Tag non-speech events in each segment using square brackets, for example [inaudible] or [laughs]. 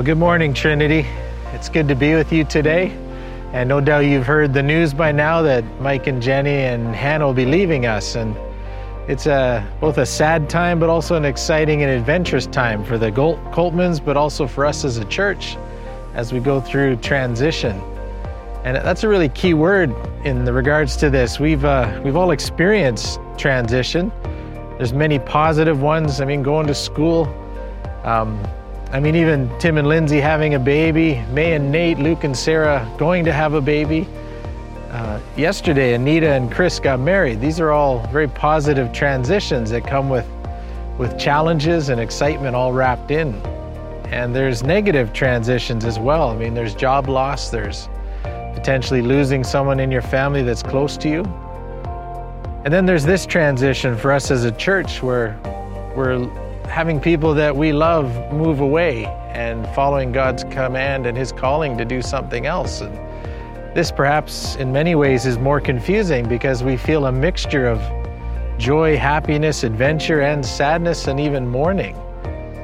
Well, good morning, Trinity. It's good to be with you today. And no doubt you've heard the news by now that Mike and Jenny and Hannah will be leaving us. And it's a, both a sad time, but also an exciting and adventurous time for the Coltmans, but also for us as a church as we go through transition. And that's a really key word in the regards to this. We've, uh, we've all experienced transition. There's many positive ones. I mean, going to school, um, I mean, even Tim and Lindsay having a baby, May and Nate, Luke and Sarah going to have a baby. Uh, yesterday, Anita and Chris got married. These are all very positive transitions that come with, with challenges and excitement all wrapped in. And there's negative transitions as well. I mean, there's job loss, there's potentially losing someone in your family that's close to you. And then there's this transition for us as a church where we're having people that we love move away and following God's command and His calling to do something else. And this, perhaps, in many ways, is more confusing because we feel a mixture of joy, happiness, adventure, and sadness, and even mourning,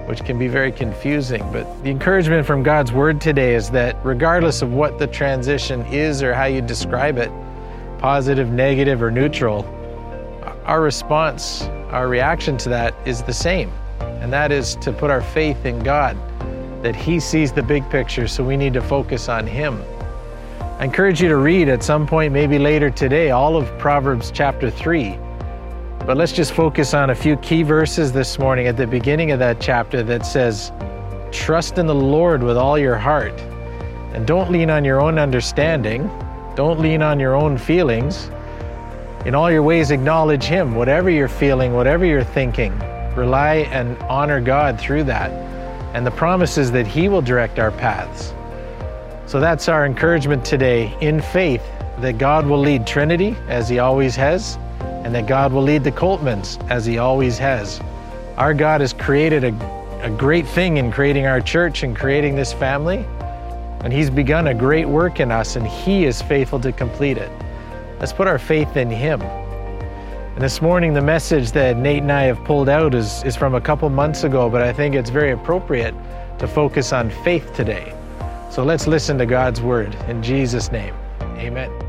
which can be very confusing. But the encouragement from God's Word today is that regardless of what the transition is or how you describe it positive, negative, or neutral our response, our reaction to that is the same and that is to put our faith in God, that He sees the big picture, so we need to focus on Him. I encourage you to read at some point, maybe later today, all of Proverbs chapter 3. But let's just focus on a few key verses this morning at the beginning of that chapter that says, Trust in the Lord with all your heart, and don't lean on your own understanding, don't lean on your own feelings. In all your ways, acknowledge Him, whatever you're feeling, whatever you're thinking rely and honor God through that. And the promise is that He will direct our paths. So that's our encouragement today in faith that God will lead Trinity as He always has, and that God will lead the Coltmans as He always has. Our God has created a, a great thing in creating our church and creating this family, and He's begun a great work in us, and He is faithful to complete it. Let's put our faith in Him. And this morning, the message that Nate and I have pulled out is, is from a couple months ago, but I think it's very appropriate to focus on faith today. So let's listen to God's word in Jesus' name. Amen.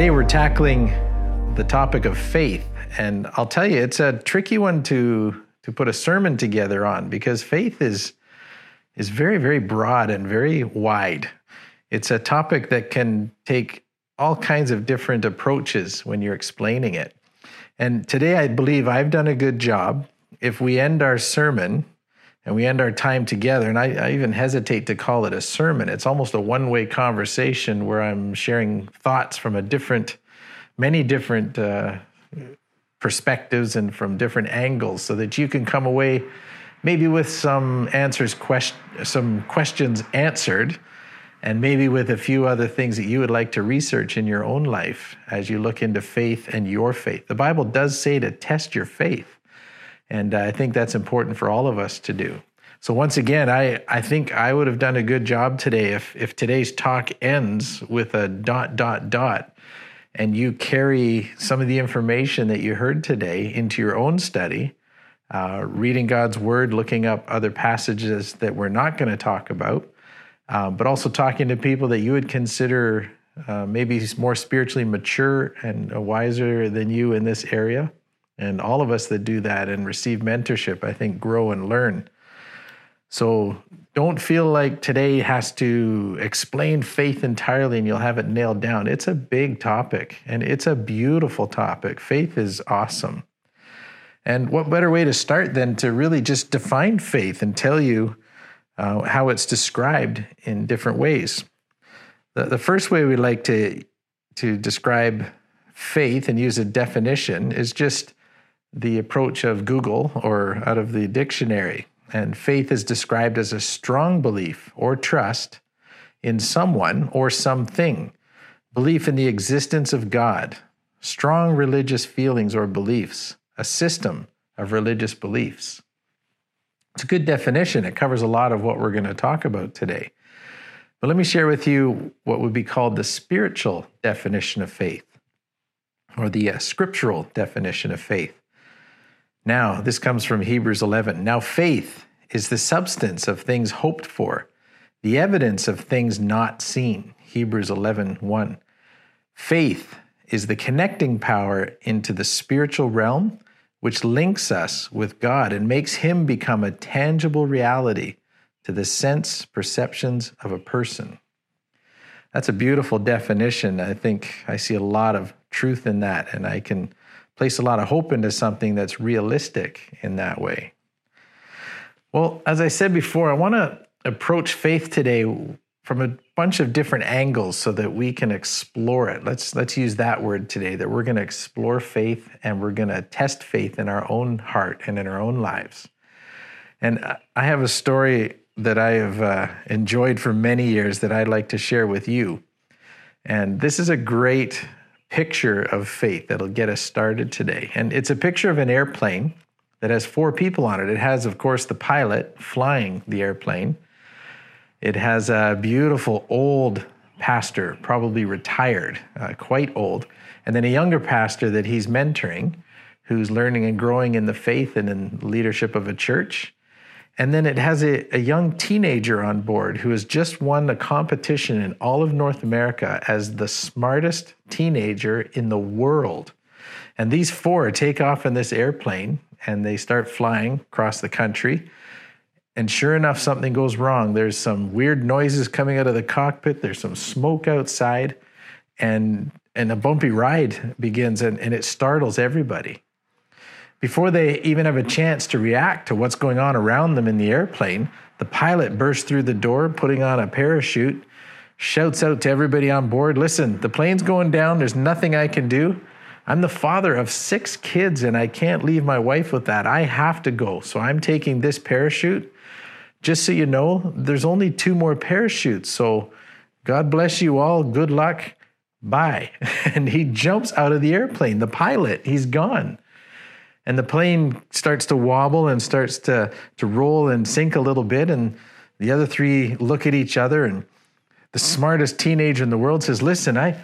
Today we're tackling the topic of faith, and I'll tell you, it's a tricky one to to put a sermon together on because faith is is very very broad and very wide. It's a topic that can take all kinds of different approaches when you're explaining it. And today I believe I've done a good job. If we end our sermon and we end our time together. And I, I, even hesitate to call it a sermon. It's almost a one way conversation where I'm sharing thoughts from a different, many different uh, perspectives and from different angles so that you can come away maybe with some answers, quest- some questions answered. And maybe with a few other things that you would like to research in your own life as you look into faith and your faith. The Bible does say to test your faith. And I think that's important for all of us to do. So once again, I, I think I would have done a good job today if, if today's talk ends with a dot, dot, dot, and you carry some of the information that you heard today into your own study, uh, reading God's word, looking up other passages that we're not going to talk about, uh, but also talking to people that you would consider uh, maybe more spiritually mature and wiser than you in this area. And all of us that do that and receive mentorship, I think, grow and learn. So don't feel like today has to explain faith entirely and you'll have it nailed down. It's a big topic and it's a beautiful topic. Faith is awesome. And what better way to start than to really just define faith and tell you uh, how it's described in different ways? The, the first way we like to, to describe faith and use a definition is just the approach of Google or out of the dictionary. And faith is described as a strong belief or trust in someone or something, belief in the existence of God, strong religious feelings or beliefs, a system of religious beliefs. It's a good definition. It covers a lot of what we're going to talk about today. But let me share with you what would be called the spiritual definition of faith, or the uh, scriptural definition of faith. Now, this comes from Hebrews 11. Now, faith is the substance of things hoped for, the evidence of things not seen. Hebrews 11 1. Faith is the connecting power into the spiritual realm, which links us with God and makes Him become a tangible reality to the sense perceptions of a person. That's a beautiful definition. I think I see a lot of truth in that, and I can place a lot of hope into something that's realistic in that way. Well, as I said before, I want to approach faith today from a bunch of different angles so that we can explore it. Let's let's use that word today that we're going to explore faith and we're going to test faith in our own heart and in our own lives. And I have a story that I have uh, enjoyed for many years that I'd like to share with you. And this is a great picture of faith that'll get us started today. And it's a picture of an airplane that has four people on it. It has, of course, the pilot flying the airplane. It has a beautiful old pastor, probably retired, uh, quite old, and then a younger pastor that he's mentoring who's learning and growing in the faith and in leadership of a church. And then it has a, a young teenager on board who has just won a competition in all of North America as the smartest teenager in the world. And these four take off in this airplane and they start flying across the country. And sure enough, something goes wrong. There's some weird noises coming out of the cockpit, there's some smoke outside, and, and a bumpy ride begins, and, and it startles everybody. Before they even have a chance to react to what's going on around them in the airplane, the pilot bursts through the door, putting on a parachute, shouts out to everybody on board Listen, the plane's going down. There's nothing I can do. I'm the father of six kids and I can't leave my wife with that. I have to go. So I'm taking this parachute. Just so you know, there's only two more parachutes. So God bless you all. Good luck. Bye. [laughs] And he jumps out of the airplane. The pilot, he's gone and the plane starts to wobble and starts to, to roll and sink a little bit. And the other three look at each other, and the smartest teenager in the world says, Listen, I,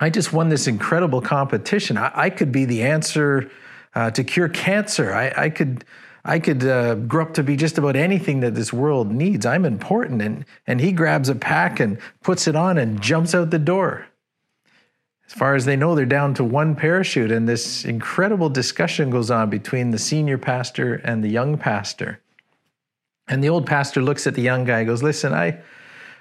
I just won this incredible competition. I, I could be the answer uh, to cure cancer. I, I could. I could uh, grow up to be just about anything that this world needs. I'm important. And, and he grabs a pack and puts it on and jumps out the door. As far as they know, they're down to one parachute, and this incredible discussion goes on between the senior pastor and the young pastor. And the old pastor looks at the young guy and goes, Listen, I,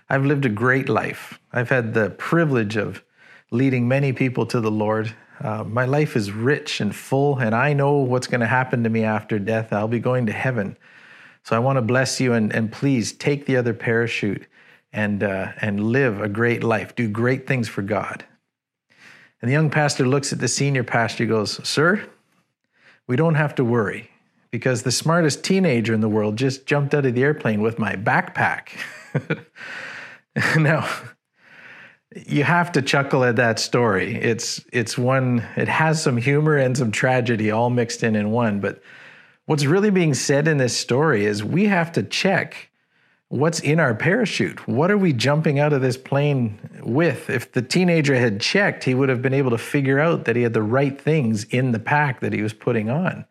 I've lived a great life. I've had the privilege of leading many people to the Lord. Uh, my life is rich and full, and I know what's going to happen to me after death. I'll be going to heaven. So I want to bless you, and, and please take the other parachute and, uh, and live a great life. Do great things for God. And the young pastor looks at the senior pastor, goes, Sir, we don't have to worry because the smartest teenager in the world just jumped out of the airplane with my backpack. [laughs] now, you have to chuckle at that story. It's it's one it has some humor and some tragedy all mixed in in one, but what's really being said in this story is we have to check what's in our parachute? What are we jumping out of this plane with? If the teenager had checked, he would have been able to figure out that he had the right things in the pack that he was putting on.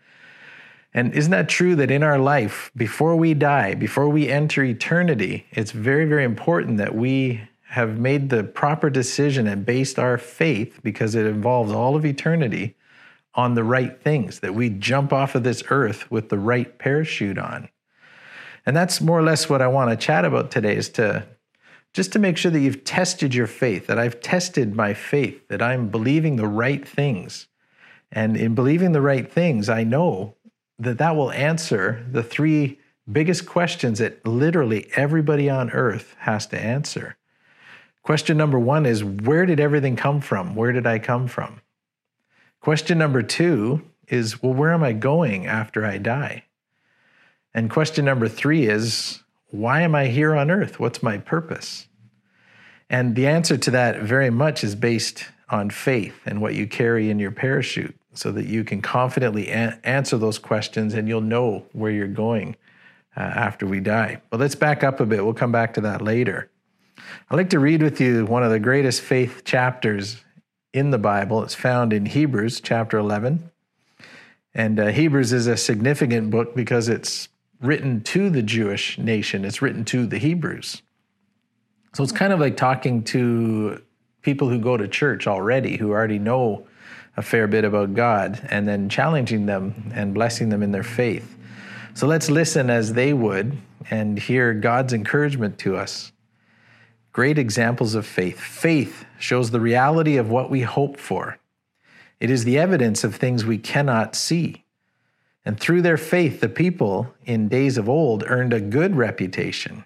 And isn't that true that in our life, before we die, before we enter eternity, it's very, very important that we have made the proper decision and based our faith, because it involves all of eternity, on the right things, that we jump off of this earth with the right parachute on. And that's more or less what I want to chat about today is to just to make sure that you've tested your faith, that I've tested my faith, that I'm believing the right things. And in believing the right things, I know that that will answer the three biggest questions that literally everybody on earth has to answer. Question number one is Where did everything come from? Where did I come from? Question number two is Well, where am I going after I die? And question number three is why am I here on earth? What's my purpose? And the answer to that very much is based on faith and what you carry in your parachute so that you can confidently a- answer those questions and you'll know where you're going uh, after we die. But let's back up a bit. We'll come back to that later. I'd like to read with you one of the greatest faith chapters in the Bible. It's found in Hebrews chapter 11. And uh, Hebrews is a significant book because it's written to the Jewish nation, it's written to the Hebrews. So it's kind of like talking to people who go to church already, who already know a fair bit about God, and then challenging them and blessing them in their faith. So let's listen as they would and hear God's encouragement to us. Great examples of faith. Faith shows the reality of what we hope for. It is the evidence of things we cannot see. And through their faith, the people in days of old earned a good reputation.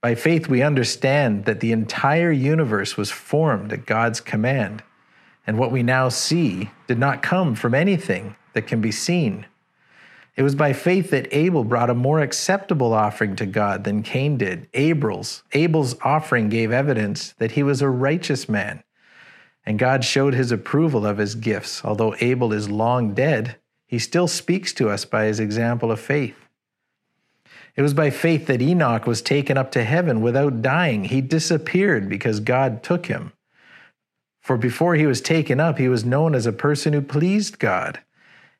By faith, we understand that the entire universe was formed at God's command, and what we now see did not come from anything that can be seen. It was by faith that Abel brought a more acceptable offering to God than Cain did. Abel's, Abel's offering gave evidence that he was a righteous man, and God showed his approval of his gifts. Although Abel is long dead, he still speaks to us by his example of faith. It was by faith that Enoch was taken up to heaven without dying. He disappeared because God took him. For before he was taken up, he was known as a person who pleased God.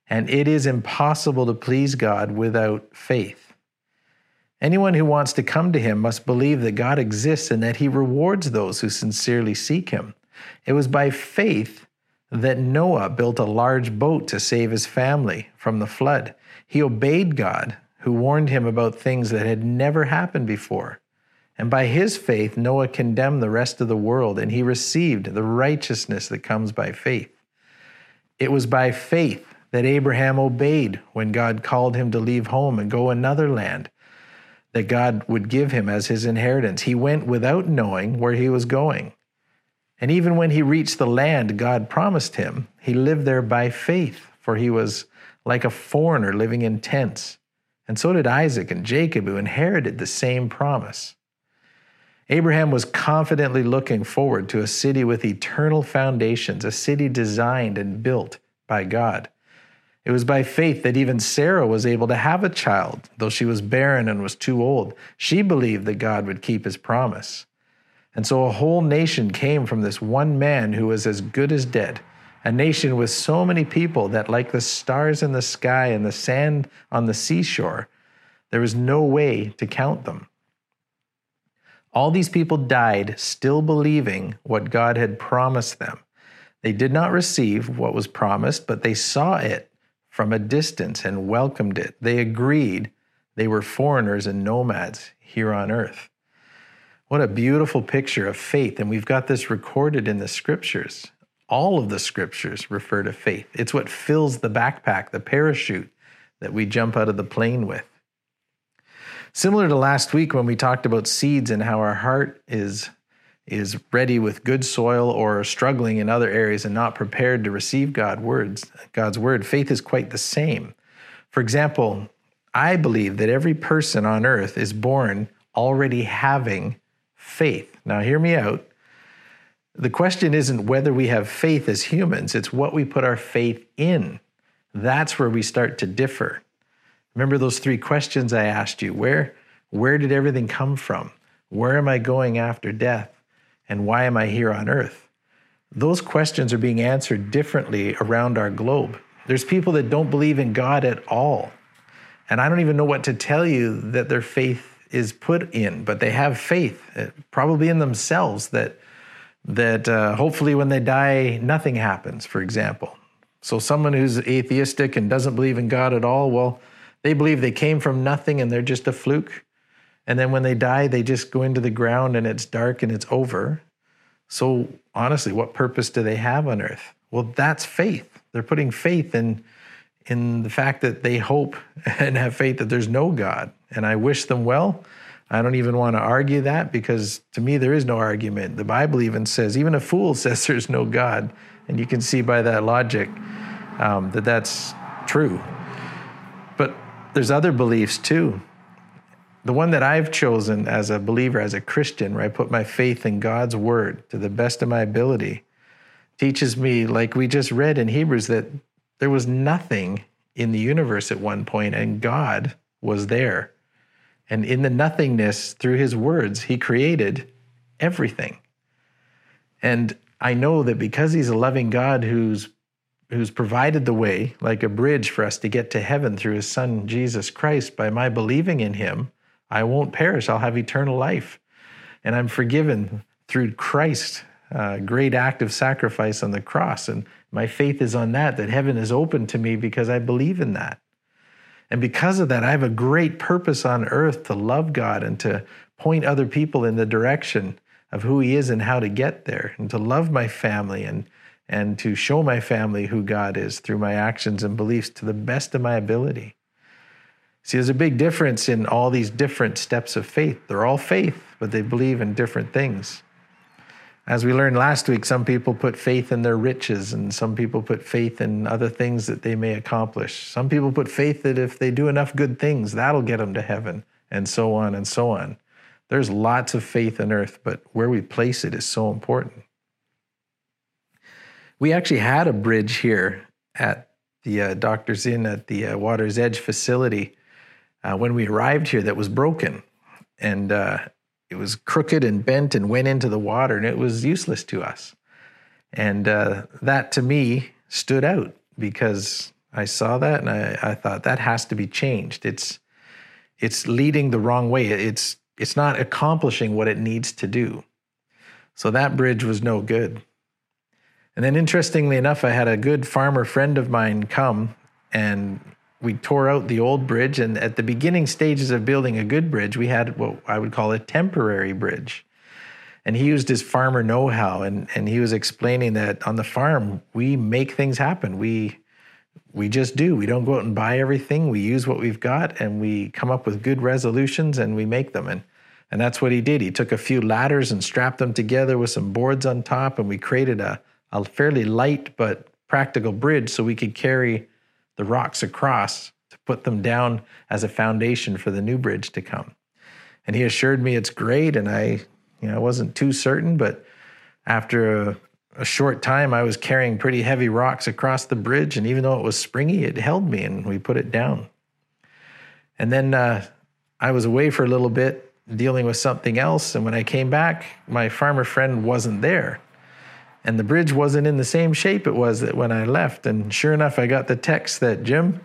And it is impossible to please God without faith. Anyone who wants to come to him must believe that God exists and that he rewards those who sincerely seek him. It was by faith that Noah built a large boat to save his family from the flood. He obeyed God who warned him about things that had never happened before. And by his faith, Noah condemned the rest of the world, and he received the righteousness that comes by faith. It was by faith that Abraham obeyed when God called him to leave home and go another land that God would give him as his inheritance. He went without knowing where he was going. And even when he reached the land God promised him, he lived there by faith, for he was like a foreigner living in tents. And so did Isaac and Jacob, who inherited the same promise. Abraham was confidently looking forward to a city with eternal foundations, a city designed and built by God. It was by faith that even Sarah was able to have a child, though she was barren and was too old. She believed that God would keep his promise. And so a whole nation came from this one man who was as good as dead a nation with so many people that, like the stars in the sky and the sand on the seashore, there was no way to count them. All these people died still believing what God had promised them. They did not receive what was promised, but they saw it from a distance and welcomed it. They agreed they were foreigners and nomads here on earth. What a beautiful picture of faith. And we've got this recorded in the scriptures. All of the scriptures refer to faith. It's what fills the backpack, the parachute that we jump out of the plane with. Similar to last week when we talked about seeds and how our heart is, is ready with good soil or struggling in other areas and not prepared to receive God words, God's word, faith is quite the same. For example, I believe that every person on earth is born already having faith. Now, hear me out. The question isn't whether we have faith as humans, it's what we put our faith in. That's where we start to differ. Remember those three questions I asked you? Where, where did everything come from? Where am I going after death? And why am I here on earth? Those questions are being answered differently around our globe. There's people that don't believe in God at all. And I don't even know what to tell you that their faith is put in, but they have faith, uh, probably in themselves, that that uh, hopefully when they die, nothing happens, for example. So, someone who's atheistic and doesn't believe in God at all, well, they believe they came from nothing and they're just a fluke. And then when they die, they just go into the ground and it's dark and it's over. So, honestly, what purpose do they have on earth? Well, that's faith. They're putting faith in, in the fact that they hope [laughs] and have faith that there's no God. And I wish them well. I don't even want to argue that because to me, there is no argument. The Bible even says, even a fool [laughs] says there's no God. And you can see by that logic um, that that's true. But there's other beliefs too. The one that I've chosen as a believer, as a Christian, where I put my faith in God's word to the best of my ability, teaches me, like we just read in Hebrews, that there was nothing in the universe at one point and God was there And in the nothingness, through his words, he created everything. And I know that because he's a loving God who's who's provided the way like a bridge for us to get to heaven through his son Jesus Christ by my believing in him, I won't perish. I'll have eternal life. And I'm forgiven through Christ, a great act of sacrifice on the cross. And my faith is on that, that heaven is open to me because I believe in that. And because of that, I have a great purpose on earth to love God and to point other people in the direction of who He is and how to get there, and to love my family and, and to show my family who God is through my actions and beliefs to the best of my ability. See, there's a big difference in all these different steps of faith. They're all faith, but they believe in different things. As we learned last week, some people put faith in their riches, and some people put faith in other things that they may accomplish. Some people put faith that if they do enough good things, that'll get them to heaven, and so on and so on. There's lots of faith on earth, but where we place it is so important. We actually had a bridge here at the uh, Doctor's Inn at the uh, Water's Edge facility uh, when we arrived here that was broken. And uh, it was crooked and bent and went into the water and it was useless to us. And uh, that to me stood out because I saw that and I, I thought that has to be changed. It's it's leading the wrong way. It's it's not accomplishing what it needs to do. So that bridge was no good. And then interestingly enough, I had a good farmer friend of mine come and we tore out the old bridge and at the beginning stages of building a good bridge we had what i would call a temporary bridge. And he used his farmer know-how and, and he was explaining that on the farm we make things happen. We we just do. We don't go out and buy everything. We use what we've got and we come up with good resolutions and we make them. And and that's what he did. He took a few ladders and strapped them together with some boards on top and we created a, a fairly light but practical bridge so we could carry the rocks across to put them down as a foundation for the new bridge to come. And he assured me it's great, and I, you know, I wasn't too certain, but after a, a short time, I was carrying pretty heavy rocks across the bridge, and even though it was springy, it held me, and we put it down. And then uh, I was away for a little bit dealing with something else, and when I came back, my farmer friend wasn't there and the bridge wasn't in the same shape it was when I left. And sure enough, I got the text that Jim,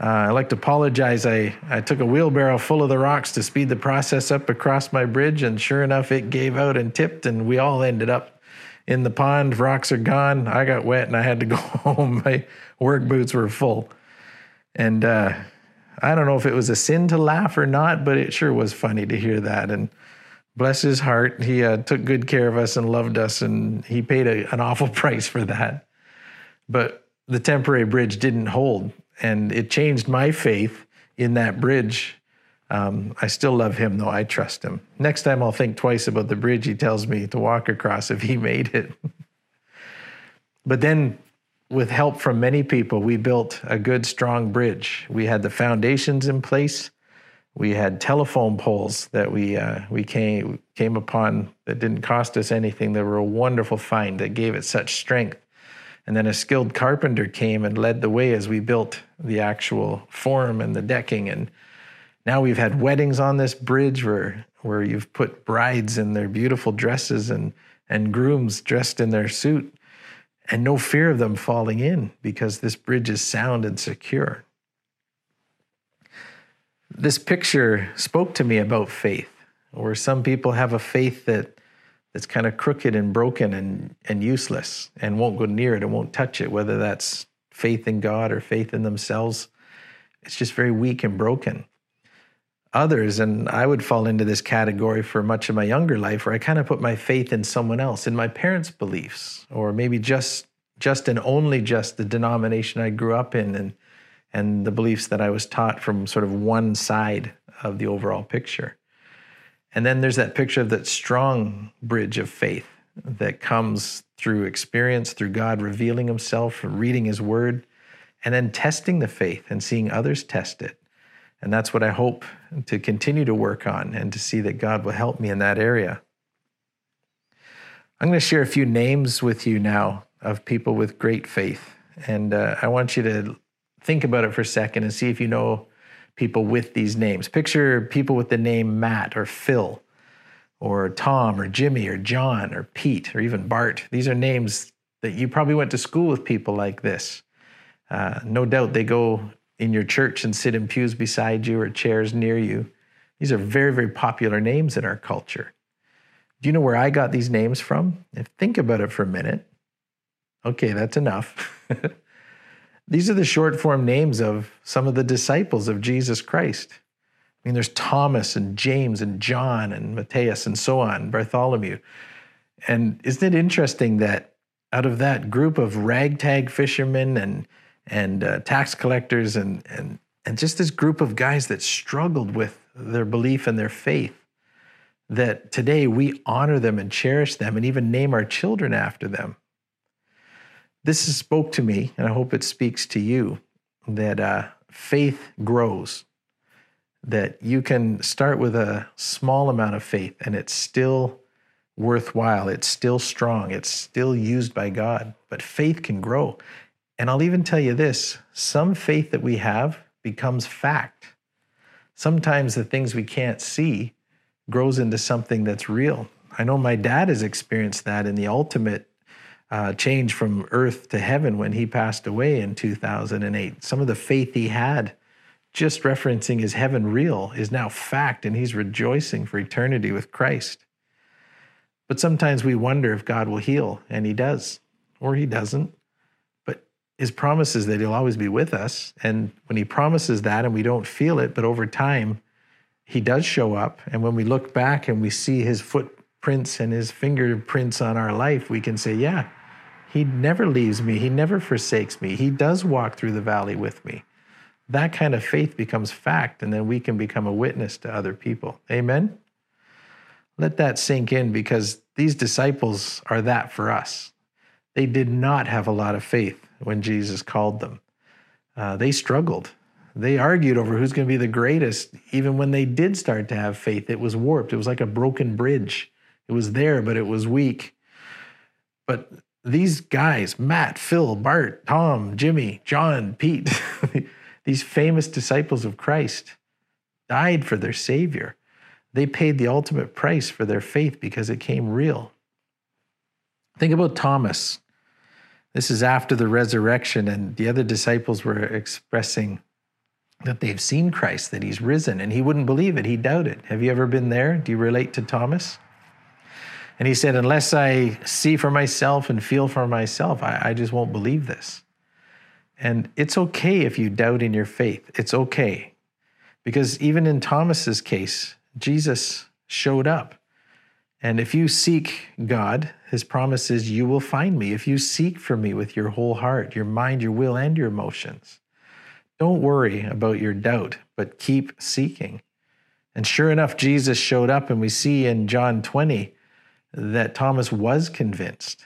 uh, I'd like to apologize. I, I took a wheelbarrow full of the rocks to speed the process up across my bridge, and sure enough, it gave out and tipped, and we all ended up in the pond. Rocks are gone. I got wet, and I had to [laughs] go home. My work boots were full, and uh, I don't know if it was a sin to laugh or not, but it sure was funny to hear that. And bless his heart, he uh, took good care of us and loved us, and he paid a, an awful [laughs] price for that. But the temporary bridge didn't hold, and it changed my faith in that bridge. Um, I still love him, though. I trust him. Next time, I'll think twice about the bridge he tells me to walk across if he [laughs] made it. but then, with help from many people, we built a good, strong bridge. We had the foundations in place we had telephone poles that we uh, we came came upon that didn't cost us anything. They were a wonderful find that gave it such strength. And then a skilled carpenter came and led the way as we built the actual form and the decking. And now we've had weddings on this bridge where where you've put brides in their beautiful dresses and and grooms dressed in their suit, and no fear of them falling in because this bridge is sound and secure this picture spoke to me about faith, where some people have a faith that that's kind of crooked and broken and, and useless and won't go near it and won't touch it, whether that's faith in God or faith in themselves. It's just very weak and broken. Others, and I would fall into this category for much of my younger life, where I kind of put my faith in someone else, in my parents' beliefs, or maybe just just and only just the denomination I grew up in and and the beliefs that I was taught from sort of one side of the overall picture. And then there's that picture of that strong bridge of faith that comes through experience, through God revealing Himself, reading His Word, and then testing the faith and seeing others test it. And that's what I hope to continue to work on and to see that God will help me in that area. I'm going to share a few names with you now of people with great faith. And uh, I want you to think about it for a second and see if you know people with these names. Picture people with the name Matt or Phil or Tom or Jimmy or John or Pete or even Bart. These are names that you probably went to school with people like this. Uh, no doubt they go in your church and sit in pews beside you or chairs near you. These are very, very popular names in our culture. Do you know where I got these names from? Think about it for a minute. Okay, that's enough. [laughs] These are the short form names of some of the disciples of Jesus Christ. I mean, there's Thomas and James and John and Matthias and so on, Bartholomew. And isn't it interesting that out of that group of ragtag fishermen and and uh, tax collectors and and and just this group of guys that struggled with their belief and their faith, that today we honor them and cherish them and even name our children after them this spoke to me, and I hope it speaks to you that uh, faith grows. That you can start with a small amount of faith and it's still worthwhile. It's still strong. It's still used by God. But faith can grow. And I'll even tell you this some faith that we have becomes fact. Sometimes the things we can't see grows into something that's real. I know my dad has experienced that in the ultimate uh, change from earth to heaven when he passed away in 2008. Some of the faith he had, just referencing his heaven real, is now fact, and he's rejoicing for eternity with Christ. But sometimes we wonder if God will heal, and he does, or he doesn't. But his promise is that he'll always be with us. And when he promises that and we don't feel it, but over time, he does show up. And when we look back and we see his footprints and his fingerprints on our life, we can say, yeah, he never leaves me. He never forsakes me. He does walk through the valley with me. That kind of faith becomes fact, and then we can become a witness to other people. Amen? Let that sink in because these disciples are that for us. They did not have a lot of faith when Jesus called them. Uh, they struggled. They argued over who's going to be the greatest. Even when they did start to have faith, it was warped. It was like a broken bridge. It was there, but it was weak. But these guys, Matt, Phil, Bart, Tom, Jimmy, John, Pete, [laughs] these famous disciples of Christ, died for their Savior. They paid the ultimate price for their faith because it came real. Think about Thomas. This is after the resurrection, and the other disciples were expressing that they've seen Christ, that he's risen, and he wouldn't believe it. He doubted. Have you ever been there? Do you relate to Thomas? And he said, Unless I see for myself and feel for myself, I, I just won't believe this. And it's okay if you doubt in your faith. It's okay. Because even in Thomas's case, Jesus showed up. And if you seek God, his promise is, You will find me. If you seek for me with your whole heart, your mind, your will, and your emotions, don't worry about your doubt, but keep seeking. And sure enough, Jesus showed up, and we see in John 20 that Thomas was convinced.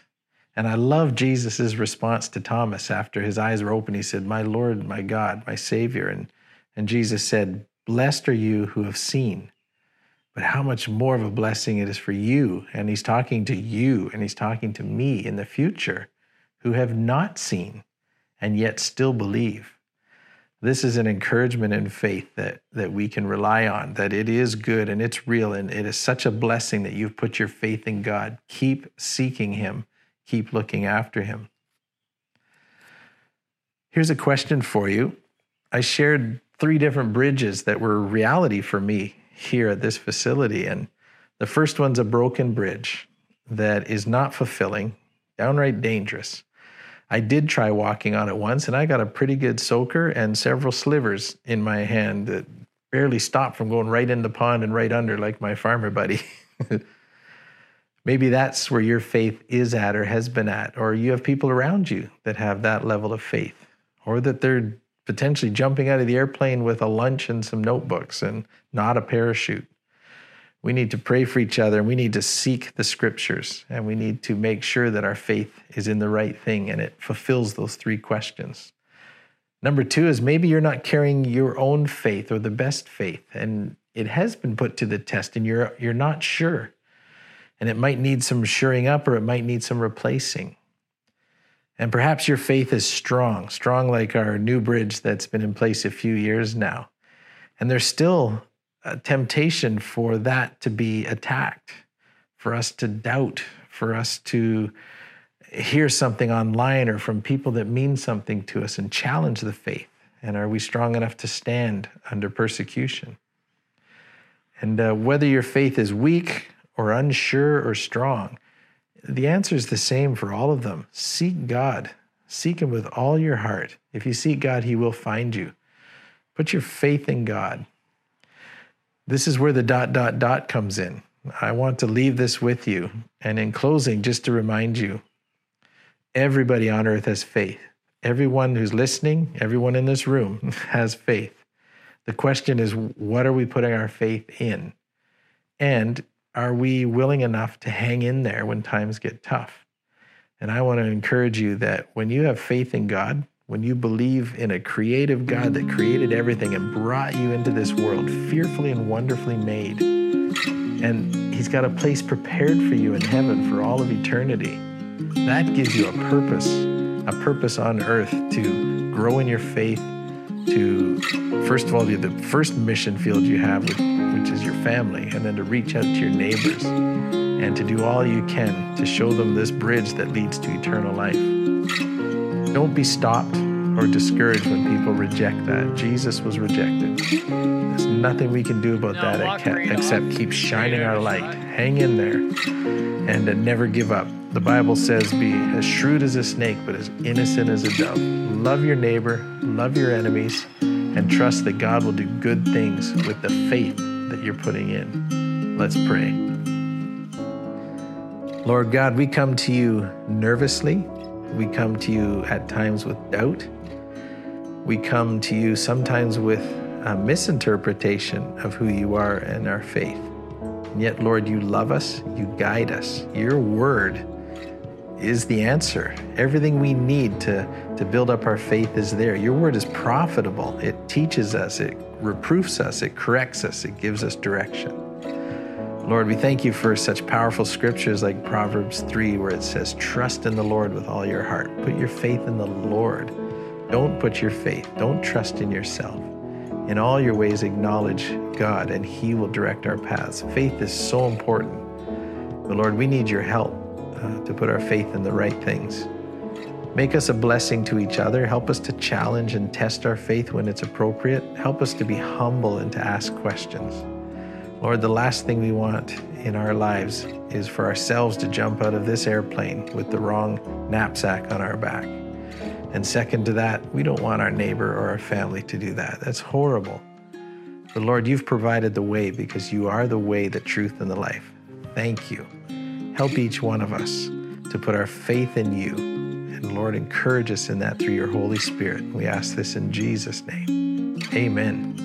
And I love Jesus' response to Thomas after his eyes were open. He said, My Lord, my God, my Savior. And, and Jesus said, Blessed are you who have seen. But how much more of a blessing it is for you. And he's talking to you and he's talking to me in the future who have not seen and yet still believe this is an encouragement in faith that that we can rely on that it is good and it's real and it is such a blessing that you've put your faith in God. Keep seeking him. Keep looking after him. Here's a question for you. I shared three different bridges that were reality for me here at this facility and the first one's a broken bridge that is not fulfilling downright dangerous I did try walking on it once, and I got a pretty good soaker and several slivers in my hand that barely stopped from going right in the pond and right under, like my farmer buddy. [laughs] Maybe that's where your faith is at or has been at, or you have people around you that have that level of faith, or that they're potentially jumping out of the airplane with a lunch and some notebooks and not a parachute. We need to pray for each other and we need to seek the scriptures and we need to make sure that our faith is in the right thing and it fulfills those three questions. Number two is maybe you're not carrying your own faith or the best faith and it has been put to the test and you're, you're not sure. And it might need some shoring up or it might need some replacing. And perhaps your faith is strong, strong like our new bridge that's been in place a few years now. And there's still a temptation for that to be attacked, for us to doubt, for us to hear something online or from people that mean something to us and challenge the faith. And are we strong enough to stand under persecution? And uh, whether your faith is weak or unsure or strong, the answer is the same for all of them. Seek God. Seek Him with all your heart. If you seek God, He will find you. Put your faith in God. This is where the dot, dot, dot comes in. I want to leave this with you. And in closing, just to remind you everybody on earth has faith. Everyone who's listening, everyone in this room [laughs] has faith. The question is, what are we putting our faith in? And are we willing enough to hang in there when times get tough? And I want to encourage you that when you have faith in God, when you believe in a creative God that created everything and brought you into this world fearfully and wonderfully made, and He's got a place prepared for you in heaven for all of eternity, that gives you a purpose, a purpose on earth to grow in your faith, to first of all, the first mission field you have, which is your family, and then to reach out to your neighbors and to do all you can to show them this bridge that leads to eternal life. Don't be stopped or discouraged when people reject that. Jesus was rejected. There's nothing we can do about that except keep shining our light. Hang in there and uh, never give up. The Bible says, be as shrewd as a snake, but as innocent as a dove. Love your neighbor, love your enemies, and trust that God will do good things with the faith that you're putting in. Let's pray. Lord God, we come to you nervously. We come to you at times with doubt. We come to you sometimes with a misinterpretation of who you are and our faith. And yet, Lord, you love us, you guide us. Your word is the answer. Everything we need to, to build up our faith is there. Your word is profitable. It teaches us, it reproofs us, it corrects us, it gives us direction. Lord, we thank you for such powerful scriptures like Proverbs 3, where it says, Trust in the Lord with all your heart. Put your faith in the Lord. Don't put your faith, don't trust in yourself. In all your ways, acknowledge God, and He will direct our paths. Faith is so important. But Lord, we need your help uh, to put our faith in the right things. Make us a blessing to each other. Help us to challenge and test our faith when it's appropriate. Help us to be humble and to ask questions. Lord, the last thing we want in our lives is for ourselves to jump out of this airplane with the wrong knapsack on our back. And second to that, we don't want our neighbor or our family to do that. That's horrible. But Lord, you've provided the way because you are the way, the truth, and the life. Thank you. Help each one of us to put our faith in you. And Lord, encourage us in that through your Holy Spirit. We ask this in Jesus' name. Amen.